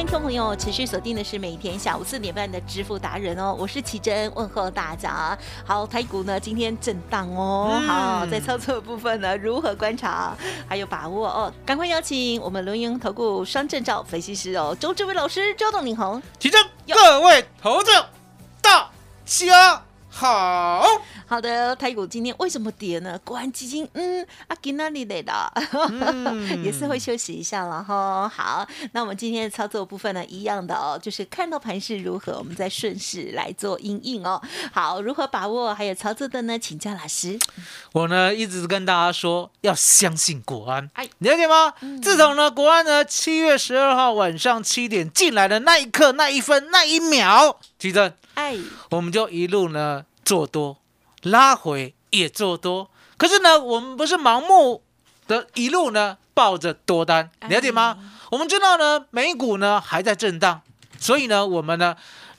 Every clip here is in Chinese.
欢迎听众朋友持续锁定的是每天下午四点半的支付达人哦，我是奇珍，问候大家。好，台股呢今天震荡哦，好，在操作的部分呢如何观察还有把握哦？赶快邀请我们轮盈投顾双证照分析师哦，周志伟老师，周董领红。奇珍，各位投资大家好。好的，台股今天为什么跌呢？国安基金，嗯，啊，给那里来的？也是会休息一下了哈。好，那我们今天的操作部分呢，一样的哦，就是看到盘势如何，我们再顺势来做应应哦。好，如何把握还有操作的呢？请教老师。我呢一直跟大家说要相信国安，哎了解吗？自从呢国安呢七月十二号晚上七点进来的那一刻、那一分、那一秒，奇正，哎，我们就一路呢做多，拉回也做多。可是呢，我们不是盲目的一路呢抱着多单，了解吗？我们知道呢，美股呢还在震荡，所以呢，我们呢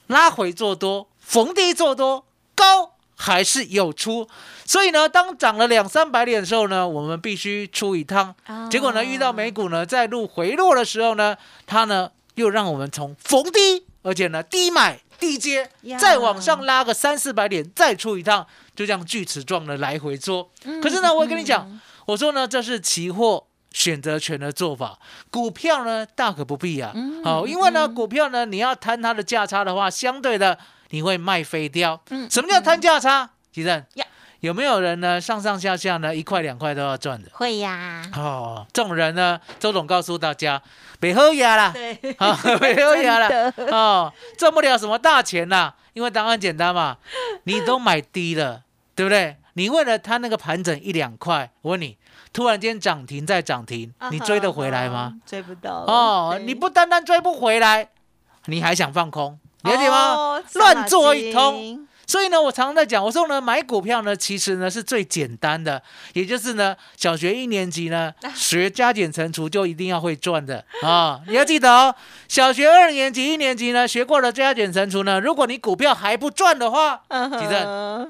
拉回做多，逢低做多，高还是有出。所以呢，当涨了两三百点的时候呢，我们必须出一趟。哦结果呢，遇到美股呢再度回落的时候呢，它呢又让我们从逢低，而且呢低买低接呀，再往上拉个三四百点，再出一趟，就这样锯齿状的来回做。嗯可是呢，我跟你讲，我说呢，这是期货。选择权的做法，股票呢大可不必啊。嗯好、因为呢，股票呢，你要摊它的价差的话，相对的你会卖飞掉。嗯什么叫摊价差？吉正呀，有没有人呢上上下下呢一块两块都要赚的？会呀，哦，这种人呢，周总告诉大家，别喝牙啦，对，啊，别喝牙真啦，哦，赚不了什么大钱啦，因为答案简单嘛，你都买低了，对不对？你为了他那个盘整一两块，我问你，突然间涨停再涨停，你追得回来吗？？追不到哦，你不单单追不回来，你还想放空，了解吗？哦乱做一通。所以呢，我常常在讲，我说呢，买股票呢，其实呢是最简单的，也就是呢，小学一年级呢学加减乘除就一定要会赚的啊、你要记得哦，小学二年级、一年级呢学过了加减乘除呢，如果你股票还不赚的话，其实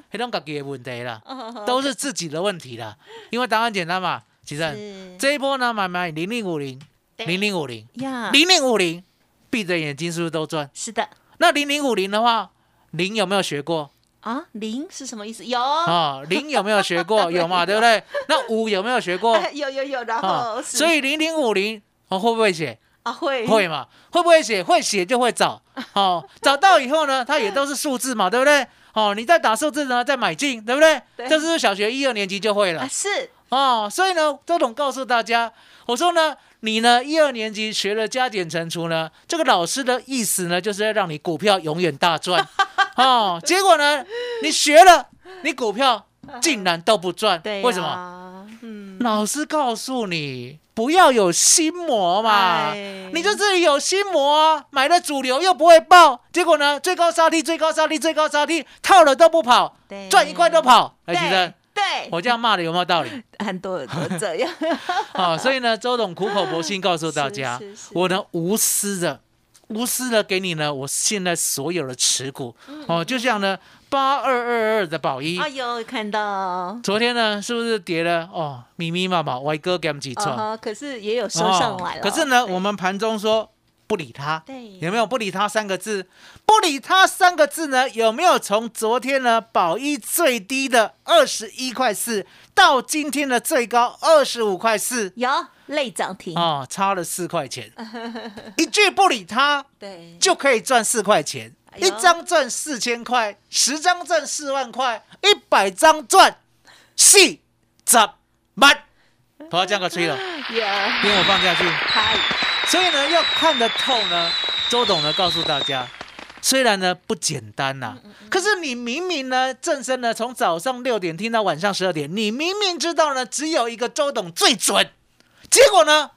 黑东自己的问题啦，嗯哼。都是自己的问题啦，因为答案简单嘛，其实是。这一波呢买买零零五零、零零五零、呀，零零五零，闭着眼睛是不是都赚？是的。那零零五零的话，零有没有学过？啊，零是什么意思？有啊，零有没有学过？有嘛，对不对？那五有没有学过？有有有，然啊后，是所以零零五零哦，会不会写？啊会会嘛？会不会写？会写就会找。哦，找到以后呢，它也都是数字嘛，对不对？哦，你再打数字呢，再买进，对不对？对这是小学一二年级就会了啊。是哦，所以呢，周董告诉大家，我说呢，你呢一二年级学了加减乘除呢，这个老师的意思呢，就是要让你股票永远大赚。哦，结果呢，你学了，你股票竟然都不赚，对，为什么？老师告诉你，不要有心魔嘛。哎你就自己有心魔啊，买了主流又不会爆，结果呢，最高杀低，最高杀低，最高杀低，套了都不跑，对赚一块都跑。哎，对其实对，我这样骂的有没有道理？很多人都这样，啊，所以呢，周董苦口婆心告诉大家我呢无私的、无私的给你呢，我现在所有的持股哦，就像呢八二二二的宝一哎，呦，看到。昨天呢是不是跌了？哦，密密麻麻，歪哥给我们几串。哦，可是也有收上来了。可是呢，我们盘中说不理他，对有没有不理他三个字？不理他三个字呢？有没有从昨天呢宝一最低的二十一块四，到今天的最高二十五块四？有累涨停，哦，差了四块钱，一句不理他对，就可以赚四块钱，哎一张赚四千块，十张赚四万块，一百张赚四十万。头要降个吹了，有听我放下去。嗨，所以呢，要看得透呢，周董呢告诉大家，虽然呢不简单呐、可是你明明呢正身呢从早上六点听到晚上十二点，你明明知道呢只有一个周董最准，结果呢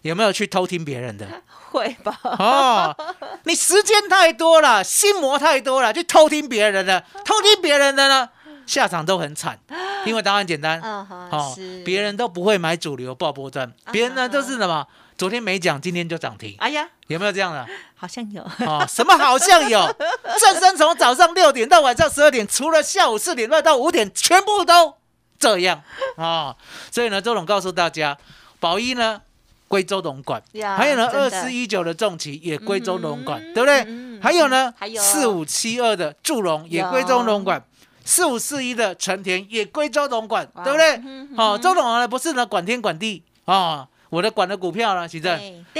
有没有去偷听别人的？会吧？哦，你时间太多了，心魔太多了，去偷听别人的，偷听别人的呢，下场都很惨。因为答案简单，哦，别人都不会买主流爆波段，别人呢都是什么？昨天没讲，今天就涨停，哎呀，有没有这样的？好像有，哦，什么好像有？正生从早上六点到晚上十二点，除了下午四点半到五点，全部都这样啊、哦。所以呢，周董告诉大家，宝一呢归周董管，呀还有呢二四一九的重旗也归周董管，嗯对不对？嗯还有呢还有四五七二的祝融也归周董管。四五四一的成田也归周董管，哇对不对嗯？哦，周董呢不是呢管天管地啊、哦，我的管的股票呢，其实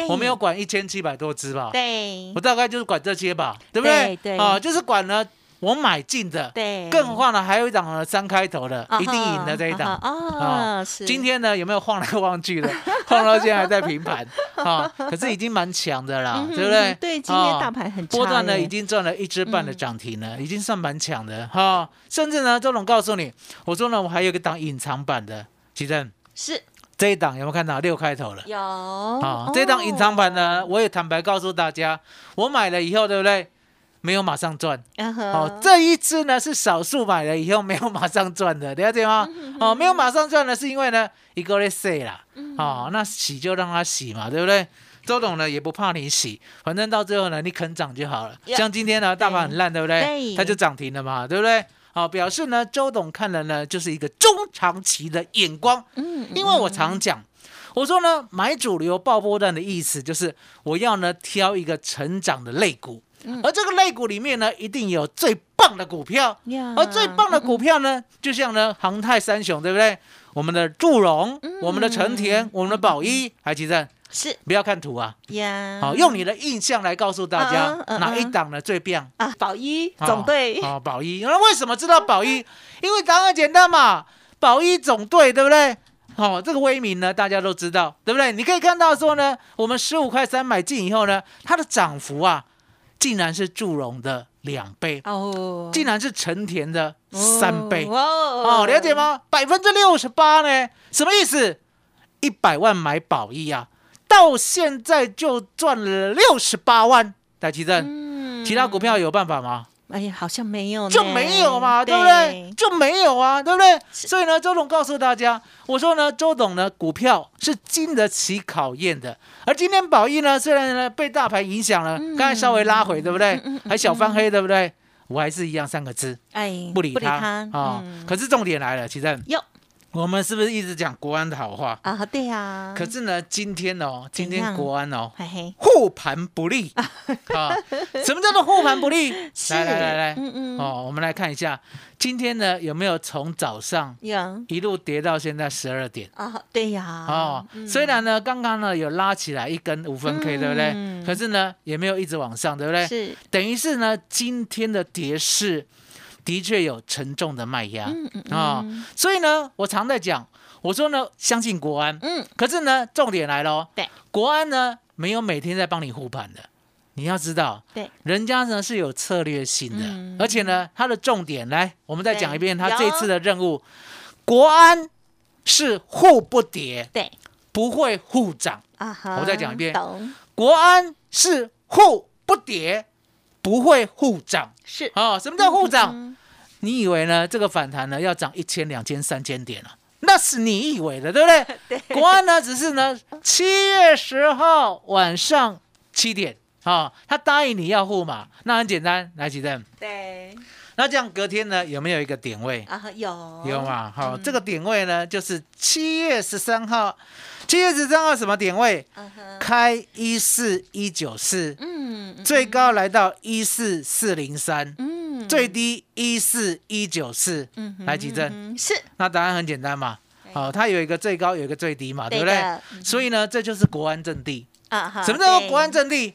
我没有管一千七百多只吧？对我大概就是管这些吧，对不对？对对啊，就是管了我买进的，对，更何况呢还有一档呢三开头的，啊一定赢的这一档。啊，是今天呢有没有晃来晃去的？晃到现在还在平盘 啊，可是已经蛮强的啦，嗯对不对？对，今天啊大盘很差波段呢已经赚了一只半的涨停了，已经算蛮强的哈。甚至呢，周总告诉你，我说呢我还有一个档隐藏版的，奇正是这一档有没有看到六开头了？有啊，哦这档隐藏版呢，我也坦白告诉大家，我买了以后，对不对？没有马上赚哦，这一支呢是少数买了以后没有马上赚的，了解吗？哦，没有马上赚呢，是因为呢一个月洗啦，哦，那洗就让它洗嘛，对不对？周董呢也不怕你洗，反正到最后呢你肯涨就好了。像今天呢大盘很烂，对不对对？它就涨停了嘛，对不对？好，表示呢周董看了呢就是一个中长期的眼光，嗯因为我常讲，我说呢，买主流爆波段的意思就是我要呢挑一个成长的类股，而这个类股里面呢，一定有最棒的股票，呀。而最棒的股票呢，就像呢航太三雄，对不对？我们的祝融，我们的成田，我们的宝一，还记得？是不要看图啊，呀，好，用你的印象来告诉大家哪一档呢最棒。啊，宝一哦总队哦，宝一。那为什么知道宝一？因为答案简单嘛，宝一总队，对不对？哦，这个威名呢，大家都知道，对不对？你可以看到说呢，我们十五块三买进以后呢，它的涨幅啊，竟然是祝融的两倍，哦，竟然是成田的三倍。哦哦，了解？吗？百分之六十八呢？什么意思？一百万买宝一啊，到现在就赚了六十八万。台积电，嗯其他股票有办法吗？哎呀，好像没有，就没有嘛，对不对？就没有啊，对不对？所以呢，周董告诉大家，我说呢，周董呢，股票是经得起考验的。而今天宝益呢，虽然呢被大盘影响了，刚才稍微拉回，对不对？还小翻黑，对不对？我还是一样三个字，哎，不理他啊。嗯可是重点来了，其实哟我们是不是一直讲国安的好话？啊，对呀，可是呢，今天哦，今天国安哦，护盘不利 啊！什么叫做护盘不利？是来来来来，嗯嗯，哦，我们来看一下，今天呢有没有从早上一路跌到现在十二点？啊，对呀，哦，嗯虽然呢刚刚呢有拉起来一根五分 K，对不对？嗯可是呢也没有一直往上，对不对？是，等于是呢今天的跌势的确有沉重的卖压。嗯嗯啊，所以呢我常在讲，我说呢相信国安，嗯，可是呢重点来了哦，对，国安呢没有每天在帮你护盘的。你要知道，对，人家呢是有策略性的，嗯。而且呢，它的重点来，我们再讲一遍，对它这次的任务，国安是护不跌，对。不会护涨。啊哈，我再讲一遍。懂，国安是护不跌，不会护涨。是哦，什么叫护涨？嗯你以为呢？这个反弹呢要涨一千、两千、三千点啊？那是你以为的，对不对？对国安呢，只是呢七月十号晚上七点啊、他答应你要护嘛，那很简单，来几阵。对，那这样隔天呢有没有一个点位？啊，有。有嘛？好，这个点位呢就是七月十三号，七月十三号什么点位？嗯，开一四一九四，嗯最高来到一四四零三，嗯。最低一四一九四，嗯哼来几阵？嗯哼是。那答案很简单嘛，好，它有一个最高，有一个最低嘛，对不对？所以呢，这就是国安阵地。啊哈，什么叫做对。国安阵地？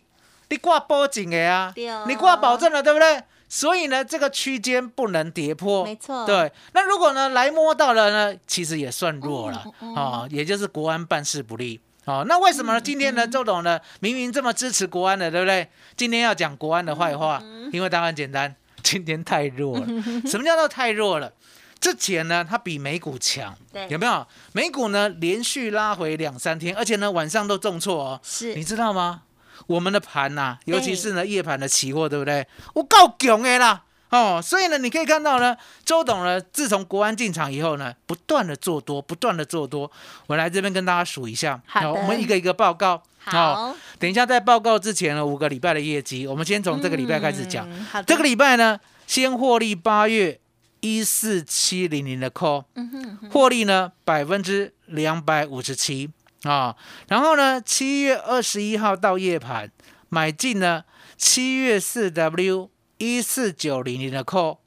你挂报警的呀你挂保证了，对不对？所以呢，这个区间不能跌破，没错对，那如果呢来摸到了呢，其实也算弱了啊嗯嗯哦，也就是国安办事不力。哦，那为什么呢？今天嗯呢，周董呢，明明这么支持国安的，对不对？今天要讲国安的坏话，嗯因为答案简单，今天太弱了。什么叫做太弱了？之前呢，它比美股强，有没有？美股呢连续拉回两三天，而且呢晚上都重挫哦。是你知道吗？我们的盘呐、对尤其是呢夜盘的期货，对不对？我够强的啦，哦，所以呢，你可以看到呢，周董呢，自从国安进场以后呢，不断的做多，不断的做多。我来这边跟大家数一下，好的我们一个一个报告。哦，好，等一下在报告之前呢，五个礼拜的业绩，我们先从这个礼拜开始讲。嗯好的，这个礼拜呢，先获利八月一四七零零的 call，嗯哼获利呢百分之两百五十七啊，然后呢七月二十一号到夜盘买进呢七月四 W 一四九零零的 call，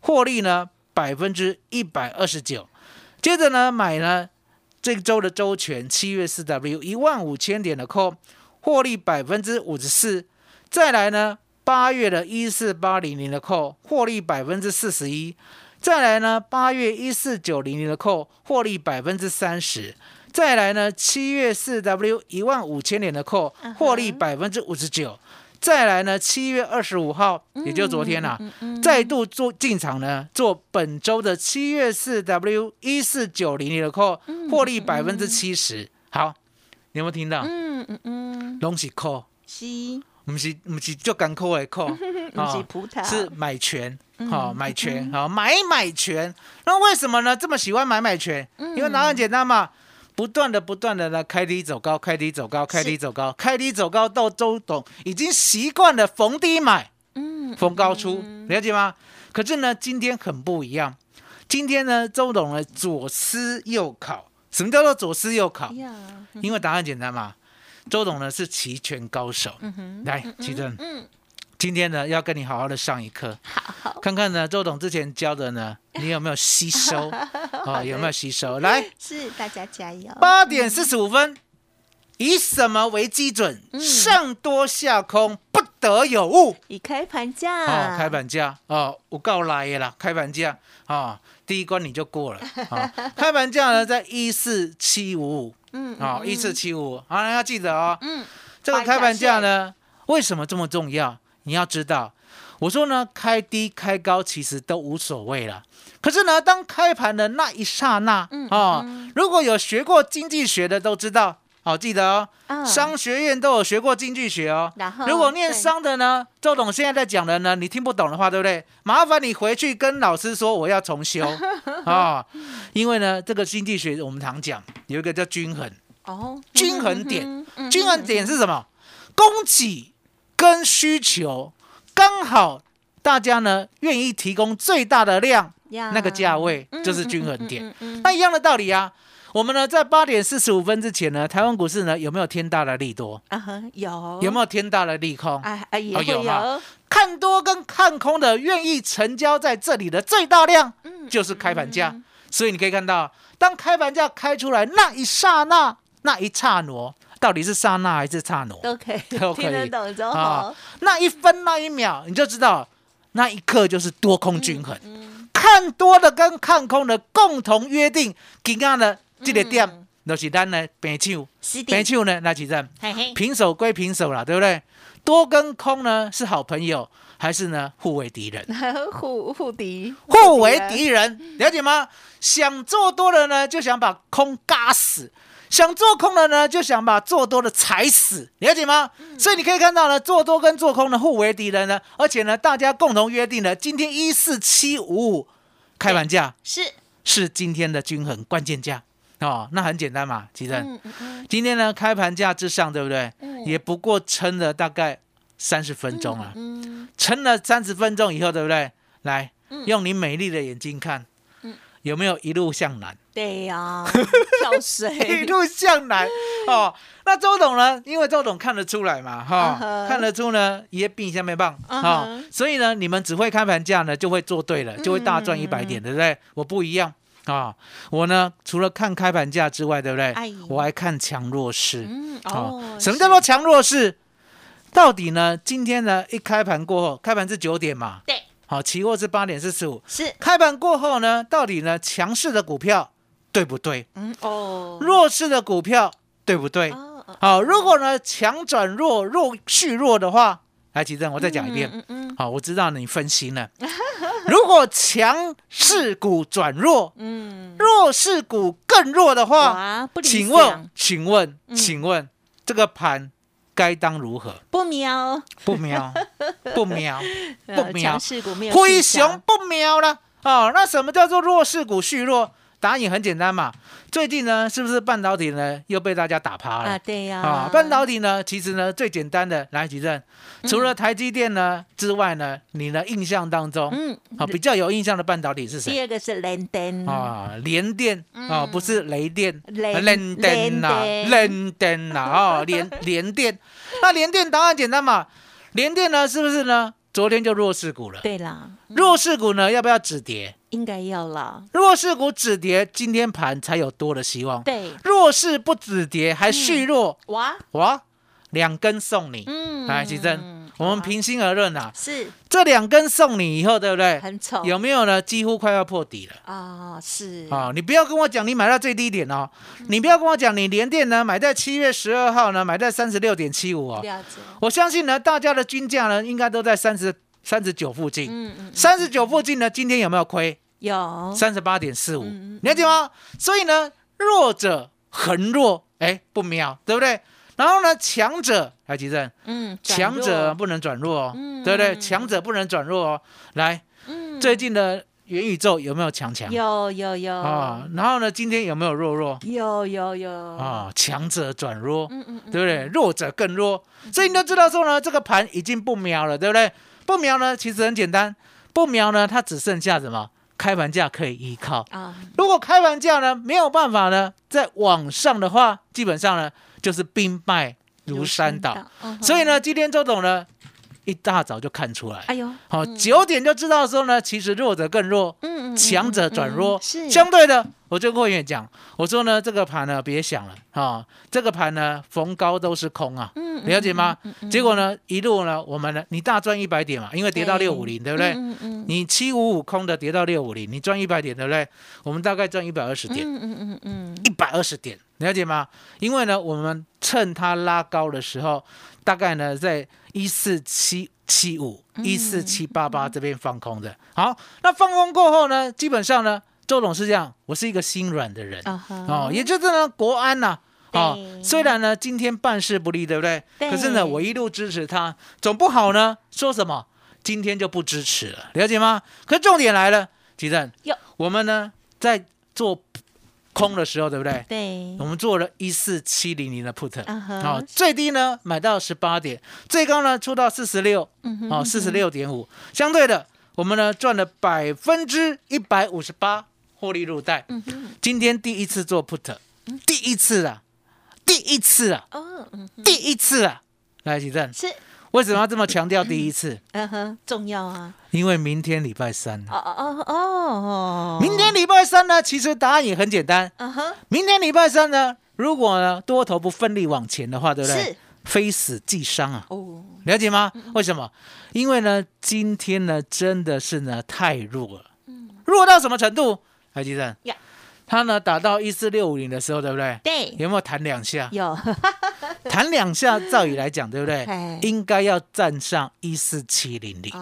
获利呢百分之一百二十九，接着呢买呢这周的周全七月四 W 一万五千点的 call，获利百分之五十四，再来呢八月的一四八零零的 call，获利百分之四十一。再来呢，八月一四九零零的扣获利百分之三十，再来呢，七月四 W 一万五千点的扣获利百分之五十九，再来呢，七月二十五号，也就是昨天啦、嗯嗯再度做进场呢，做本周的七月四 W 一四九零零的扣获利百分之七十。好，你有没有听到？嗯嗯嗯，拢是扣，是，不是不是就干扣的扣，不是葡萄，是买权，嗯好、买权，好、买买权。那为什么呢？这么喜欢买买权？嗯。因为答案简单嘛，不断的不断的呢开低走高，开低走高，开低走高，开低走高，到周董已经习惯了逢低买，嗯，逢高出，了解吗？可是呢，今天很不一样。今天呢，周董呢左思右考。什么叫做左思右考因为答案简单嘛。周董呢是齐拳高手，来，齐正，嗯，今天呢要跟你好好的上一课。好好，看看呢，周董之前教的呢，你有没有吸收？哦，有没有吸收？来，是大家加油，八点四十五分，以什么为基准？上多下空，不得有误。以开盘价，哦，开盘价哦，我告来的啦，开盘价哦，第一关你就过了。哦，开盘价呢在一四七五五，嗯，哦，一四七五五，好，要记得哦。嗯，这个开盘价呢，为什么这么重要？你要知道，我说呢，开低开高其实都无所谓了。可是呢，当开盘的那一刹那，嗯哦，嗯如果有学过经济学的都知道，好、记得哦，啊商学院都有学过经济学哦。然后如果念商的呢，周董现在在讲的呢，你听不懂的话，对不对？麻烦你回去跟老师说我要重修啊、因为呢，这个经济学我们常讲有一个叫均衡，哦，均衡点嗯，嗯均衡点是什么？供给跟需求刚好，大家呢愿意提供最大的量，呀那个价位就是均衡点。那一样的道理啊。我们呢在八点四十五分之前呢，台湾股市呢有没有天大的利多？啊哈，有有没有天大的利空？啊有哈有，看多跟看空的愿意成交在这里的最大量，嗯就是开盘价。所以你可以看到，当开盘价开出来那一刹那，那一刹那，到底是刹那还是刹那？都可以都可以听得懂就啊好，，那一分那一秒，你就知道那一刻就是多空均衡。嗯，看多的跟看空的共同约定，今天的这个点，嗯就是咱的平手，平，手呢，那几阵嘿嘿，平手归平手了，对不对？多跟空呢是好朋友，还是呢互为敌人？互互敌，互为敌人，了解吗？想做多的呢，就想把空嘎死；想做空的呢，就想把做多的踩死，了解吗？所以你可以看到呢，做多跟做空呢互为敌人呢，而且呢，大家共同约定了，今天一四七五五开盘价。是，是今天的均衡关键价。哦，那很简单嘛，其实。嗯嗯嗯，今天呢，开盘价之上，对不对？嗯。也不过撑了大概三十分钟啊，嗯，撑了三十分钟以后，对不对？来，用你美丽的眼睛看，有没有一路向南？对呀，跳一，路向南哦。那周董呢？因为周董看得出来嘛，哈、看得出呢，也比下面棒嗯哈、哼所以呢，你们只会开盘价呢，就会做对了，就会大赚嗯一百点，对不对？我不一样啊、我呢，除了看开盘价之外，对不对？哎我还看强弱势。嗯，哦哦，，什么叫做强弱势？到底呢？今天呢，一开盘过后，开盘是九点嘛？对，好，期货是八点四十五。是，开盘过后呢，到底呢，强势的股票对不对？嗯，哦，弱势的股票对不对？哦，哦好，如果呢强转弱，弱续弱的话，来，吉正，我再讲一遍。嗯嗯好，我知道你分心了。如果强势股转弱，嗯，弱势股更弱的话，请想问，请问，嗯请问，这个盘该当如何？不瞄，不妙，不妙，不呃妙强势股没有灰熊不妙了哦。那什么叫做弱势股续弱？答案也很简单嘛。最近呢，是不是半导体呢又被大家打趴了？啊，对呀，啊，半导体呢，其实呢最简单的来举证，嗯除了台积电呢之外呢，你的印象当中，嗯，啊比较有印象的半导体是谁？第二个是联电，啊，联电啊，不是雷电，联联电呐，联电联电呐，哦，联联电。那联电答案简单嘛？联电呢，是不是呢？昨天就弱势股了。对啦，弱势股呢，要不要止跌？应该要啦，弱势股止跌，今天盘才有多的希望。对，弱势不止跌，还续弱，哇，哇，两根送你。嗯，来，奇珍，我们平心而论呐，是。这两根送你以后，对不对？很丑，有没有呢？几乎快要破底了。啊，是。啊、你不要跟我讲你买到最低点哦，你不要跟我讲你连电呢买在七月十二号呢买在三十六点七五哦，我相信呢大家的均价呢应该都在三十三十九附近，嗯嗯，三十九附近呢今天有没有亏？有。三十八点四五。嗯嗯，了解吗？所以呢弱者恒弱，哎不妙，对不对？然后呢强者来吉正，嗯，强者不能转弱哦，嗯对不对？强者不能转弱哦。来，嗯最近的元宇宙有没有强强？有有有啊，然后呢，今天有没有弱弱？有有有啊，强者转弱，嗯嗯嗯对不对？弱者更弱，所以你都知道说呢，这个盘已经不瞄了，对不对？不瞄呢，其实很简单，不瞄呢，它只剩下什么？开盘价可以依靠。啊，如果开盘价呢没有办法呢在往上的话，基本上呢就是兵败如山倒。，所以，呢，今天周董呢一大早就看出来，哎呦，好九点就知道的时候呢，其实弱者更弱，嗯嗯，强者转弱，是。相对的，我就跟会员讲，我说呢，这个盘呢别想了啊、这个盘呢逢高都是空啊，嗯了解吗？结果呢一路呢，我们呢你大赚一百点嘛，因为跌到六五零，对不对？嗯嗯你七五五空的跌到六五零，你赚一百点，对不对？我们大概赚一百二十点，嗯嗯嗯嗯。一百二十点，了解吗？因为呢，我们趁它拉高的时候，大概呢在一四七七五、一四七八八这边放空的。好，那放空过后呢，基本上呢，周董是这样，我是一个心软的人。哦，也就是呢，国安呐、哦，虽然呢今天办事不利，对不对？对。可是呢，我一路支持他，总不好呢说什么今天就不支持了，了解吗？可是重点来了，吉正，我们呢在做空的时候，对不对？对。我，们做了一四七零零的 put，啊哈。好、最低呢买到十八点，最高呢出到四十六，嗯哼哦，四十六点五，相对的，我们呢赚了百分之一百五十八获利入袋。嗯哼，今天第一次做 put，第一次啊，第一次啊，哦，第一次啊，来，吉正，是，为什么要这么强调第一次？嗯哼，重要啊，因为明天礼拜三，哦哦哦哦，明天礼拜三呢，其实答案也很简单，嗯哼，明天礼拜三呢，如果呢多头不奋力往前的话，对不对？是。非死即伤啊，哦，了解吗？为什么？因为呢，今天呢真的是呢太弱了，嗯。弱到什么程度？海基正呀，它呢打到一四六五零的时候，对不对？对，有没有弹两下？有，弹两下，照理来讲，对不对哎？应该要站上一四七零零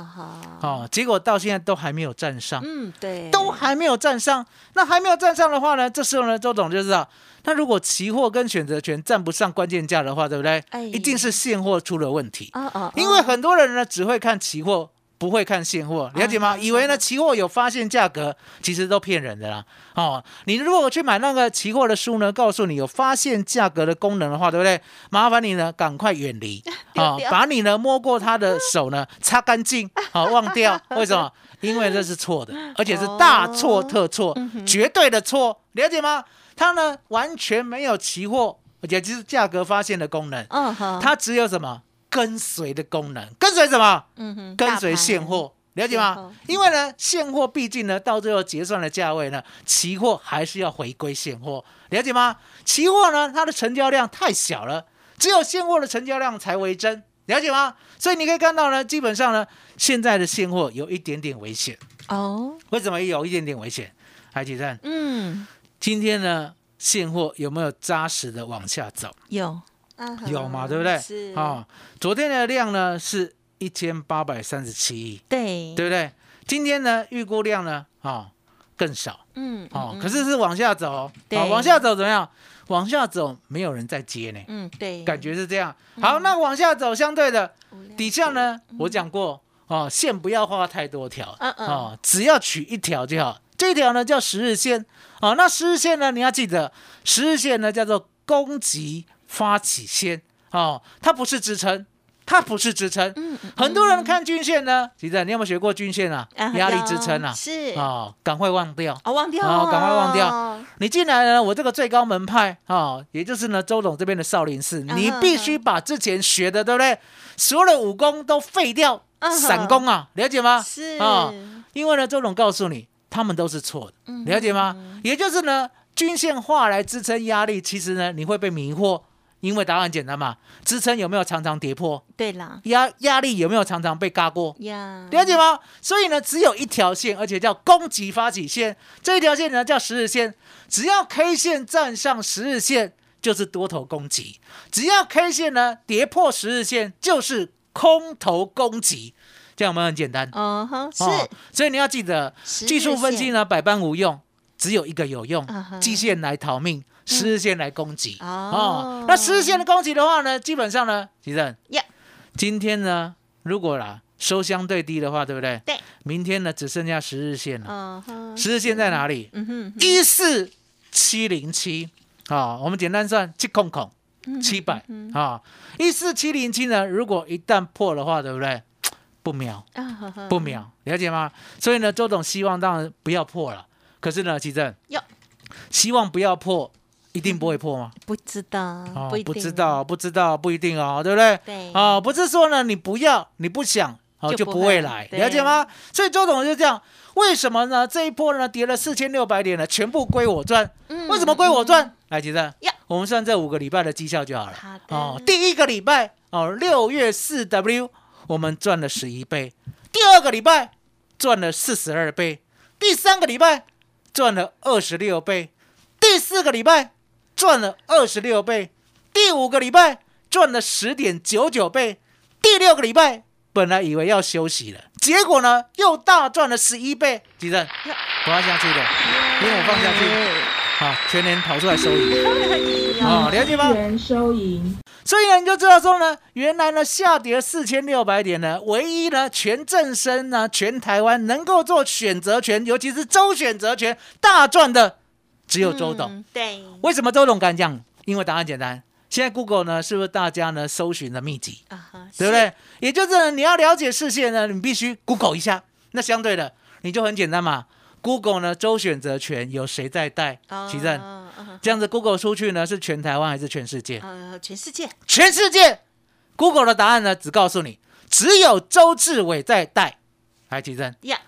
哦，结果到现在都还没有站上。嗯，对，都还没有站上，那还没有站上的话呢，这时候呢，周总就知道，那如果期货跟选择权站不上关键价的话，对不对？哎一定是现货出了问题，哦哦，因为很多人呢只会看期货。不会看现货，了解吗？啊以为呢期货有发现价格，其实都骗人的啦。哦，你如果去买那个期货的书呢，告诉你有发现价格的功能的话，对不对？麻烦你呢赶快远离 啊、把你呢摸过他的手呢擦干净，好、忘掉。为什么？因为这是错的，而且是大错特错，绝对的错，了解吗？它呢完全没有期货，而且就是价格发现的功能，嗯哼，它只有什么跟随的功能，跟随什么？嗯哼，跟随现货，了解吗？因为呢，现货毕竟呢，到最后结算的价位呢，期货还是要回归现货，了解吗？期货呢，它的成交量太小了，只有现货的成交量才为真，了解吗？所以你可以看到呢，基本上呢，现在的现货有一点点危险。哦，为什么有一点点危险？海基站，嗯，今天呢，现货有没有扎实的往下走？有，有嘛，对不对？是。啊、昨天的量呢是一千八百三十七亿。对，对不对？今天呢，预估量呢，啊、更少。嗯，哦，嗯可是是往下走哦，对。啊往下走怎么样？往下走没有人在接呢，嗯，对，感觉是这样。好，那往下走，相对的底下呢，我讲过哦，线不要画太多条，嗯嗯。哦，只要取一条就好。这一条呢叫十日线，哦，那十日线呢，你要记得，十日线呢叫做攻击发起先，哦，它不是支撑。它不是支撑，很多人看均线呢，其实你有没有学过均线啊？啊压力有支撑啊，是哦，赶快忘掉。哦，忘掉哦赶快忘掉哦你进来呢，我这个最高门派啊、也就是呢周董这边的少林寺，嗯你必须把之前学的，对不对？所有的武功都废掉，散功啊，了解吗？是啊因为呢，周董告诉你，他们都是错的，嗯了解吗？也就是呢，均线化来支撑压力，其实呢，你会被迷惑，因为答案简单嘛，支撑有没有常常跌破？对啦压压力有没有常常被嘎过？呀，了解吗？所以呢，只有一条线，而且叫攻击发起线。这一条线呢叫十日线，只要 K 线站上十日线，就是多头攻击；只要 K 线呢跌破十日线，就是空头攻击。这样我们很简单，嗯哼，是哦所以你要记得，技术分析呢百般无用，只有一个有用季线来逃命，十日线来攻击。哦哦，那十日线的攻击的话呢，基本上呢，其实呀，今天呢，如果啦收相对低的话，对不对？对。明天呢，只剩下十日线了。十日线在哪里？嗯哼，一四七零七啊，我们简单算七空空嗯七百啊，一四七零七呢，如果一旦破的话，对不对？不秒，不秒，了解吗？所以呢，周董希望当然不要破了。可是呢，奇正哟，希望不要破，一定不会破吗？不知道，哦不知道，不知道，不一定哦，对不对？对哦，不是说呢，你不要，你不想，哦，就不会会来，了解吗？所以周董就这样，为什么呢？这一波呢跌了四千六百点呢，全部归我赚。嗯为什么归我赚？来，其实呀我们算这五个礼拜的绩效就好了。好的哦，第一个礼拜哦，六月四 W 我们赚了十一倍，第二个礼拜赚了四十二倍，第三个礼拜赚了二十六倍，第四个礼拜赚了二十六倍，第五个礼拜赚了十点九九倍，第六个礼拜本来以为要休息了，结果呢又大赚了十一倍。吉正，不要下去的，因为我放下去，好，全年跑出来收益，啊，了解吗？元收银。所以呢，你就知道说呢，原来呢下跌四千六百点呢，唯一呢全正生呢，全台湾能够做选择权，尤其是周选择权大赚的，只有周董。嗯对，为什么周董敢讲？因为答案简单，现在 Google 呢，是不是大家呢搜寻的秘籍，啊哈，对不对？也就是你要了解视线呢，你必须 Google 一下。那相对的，你就很简单嘛。Google 呢周选择权有谁在带？哦嗯这样子 Google 出去呢，是全台湾还是全世界？呃，全世界全世界，Google 的答案呢，只告诉你只有周志伟在带，来提正，呀，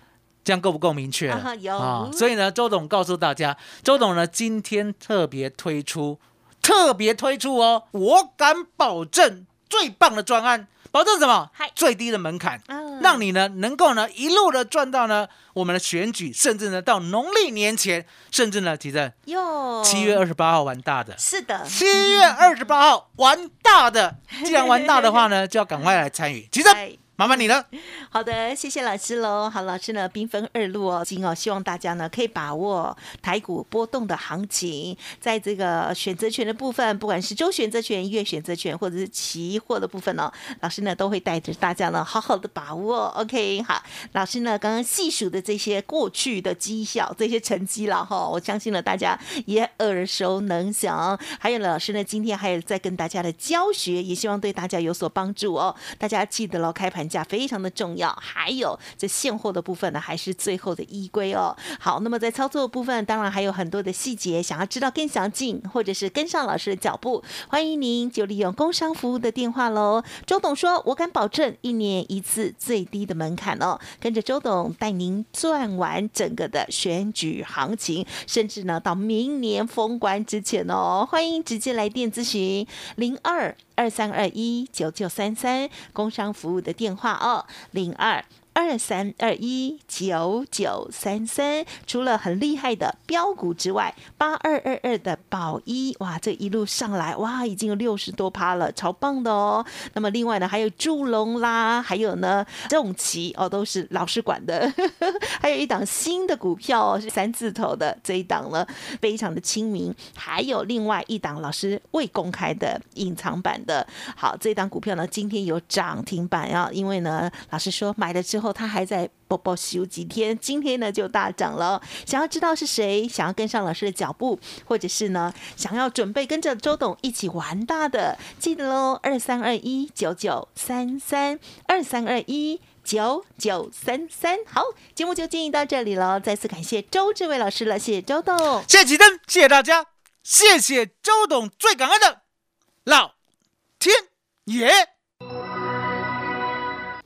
这样够不够明确？啊所以呢，周董告诉大家，周董呢今天特别推出，特别推出哦，我敢保证最棒的专案，保证什么嗨？最低的门槛。嗯让你呢能够呢一路的赚到呢我们的选举，甚至呢到农历年前，甚至呢提正哟，七月二十八号玩大的，是的，七月二十八号玩大的，既然玩大的话呢，就要赶快来参与。其实哎麻烦你了。好的，谢谢老师喽。好，老师呢兵分二路哦，今哦希望大家呢可以把握台股波动的行情，在这个选择权的部分，不管是周选择权、月选择权，或者是期货的部分哦，老师呢都会带着大家呢好好的把握。OK，好，老师呢刚刚细数的这些过去的绩效、这些成绩了哈，我相信呢大家也耳熟能详。还有呢，老师呢今天还有在跟大家的教学，也希望对大家有所帮助哦。大家记得喽，开盘价非常的重要。还有这现货的部分呢，还是最后的依归哦。好，那么在操作的部分，当然还有很多的细节，想要知道更详尽，或者是跟上老师的脚步，欢迎您就利用工商服务的电话喽。周董说：“我敢保证一年一次最低的门槛哦，跟着周董带您赚完整个的选举行情，甚至呢到明年封关之前哦，欢迎直接来电咨询零二二三二一九九三三工商服务的电画二零二二三二一九九三三，除了很厉害的标股之外，八二二二的宝一，哇，这一路上来，哇，已经有六十多趴了，超棒的哦。那么另外呢，还有祝龙啦，还有呢重旗哦，都是老师管的。还有一档新的股票哦，是三字头的这一档了，非常的亲民。还有另外一档老师未公开的隐藏版的，好，这档股票呢，今天有涨停板啊，因为呢，老师说买了之后。它还在波波休几天，今天呢就大涨了。想要知道是谁，想要跟上老师的脚步，或者是呢想要准备跟着周董一起玩大的，记得喽，二三二一九九三三二三二一九九三三。好，节目就进行到这里了，再次感谢周志伟老师了，谢谢周董，谢谢灯，谢谢大家，谢谢周董，最感恩的老天爷。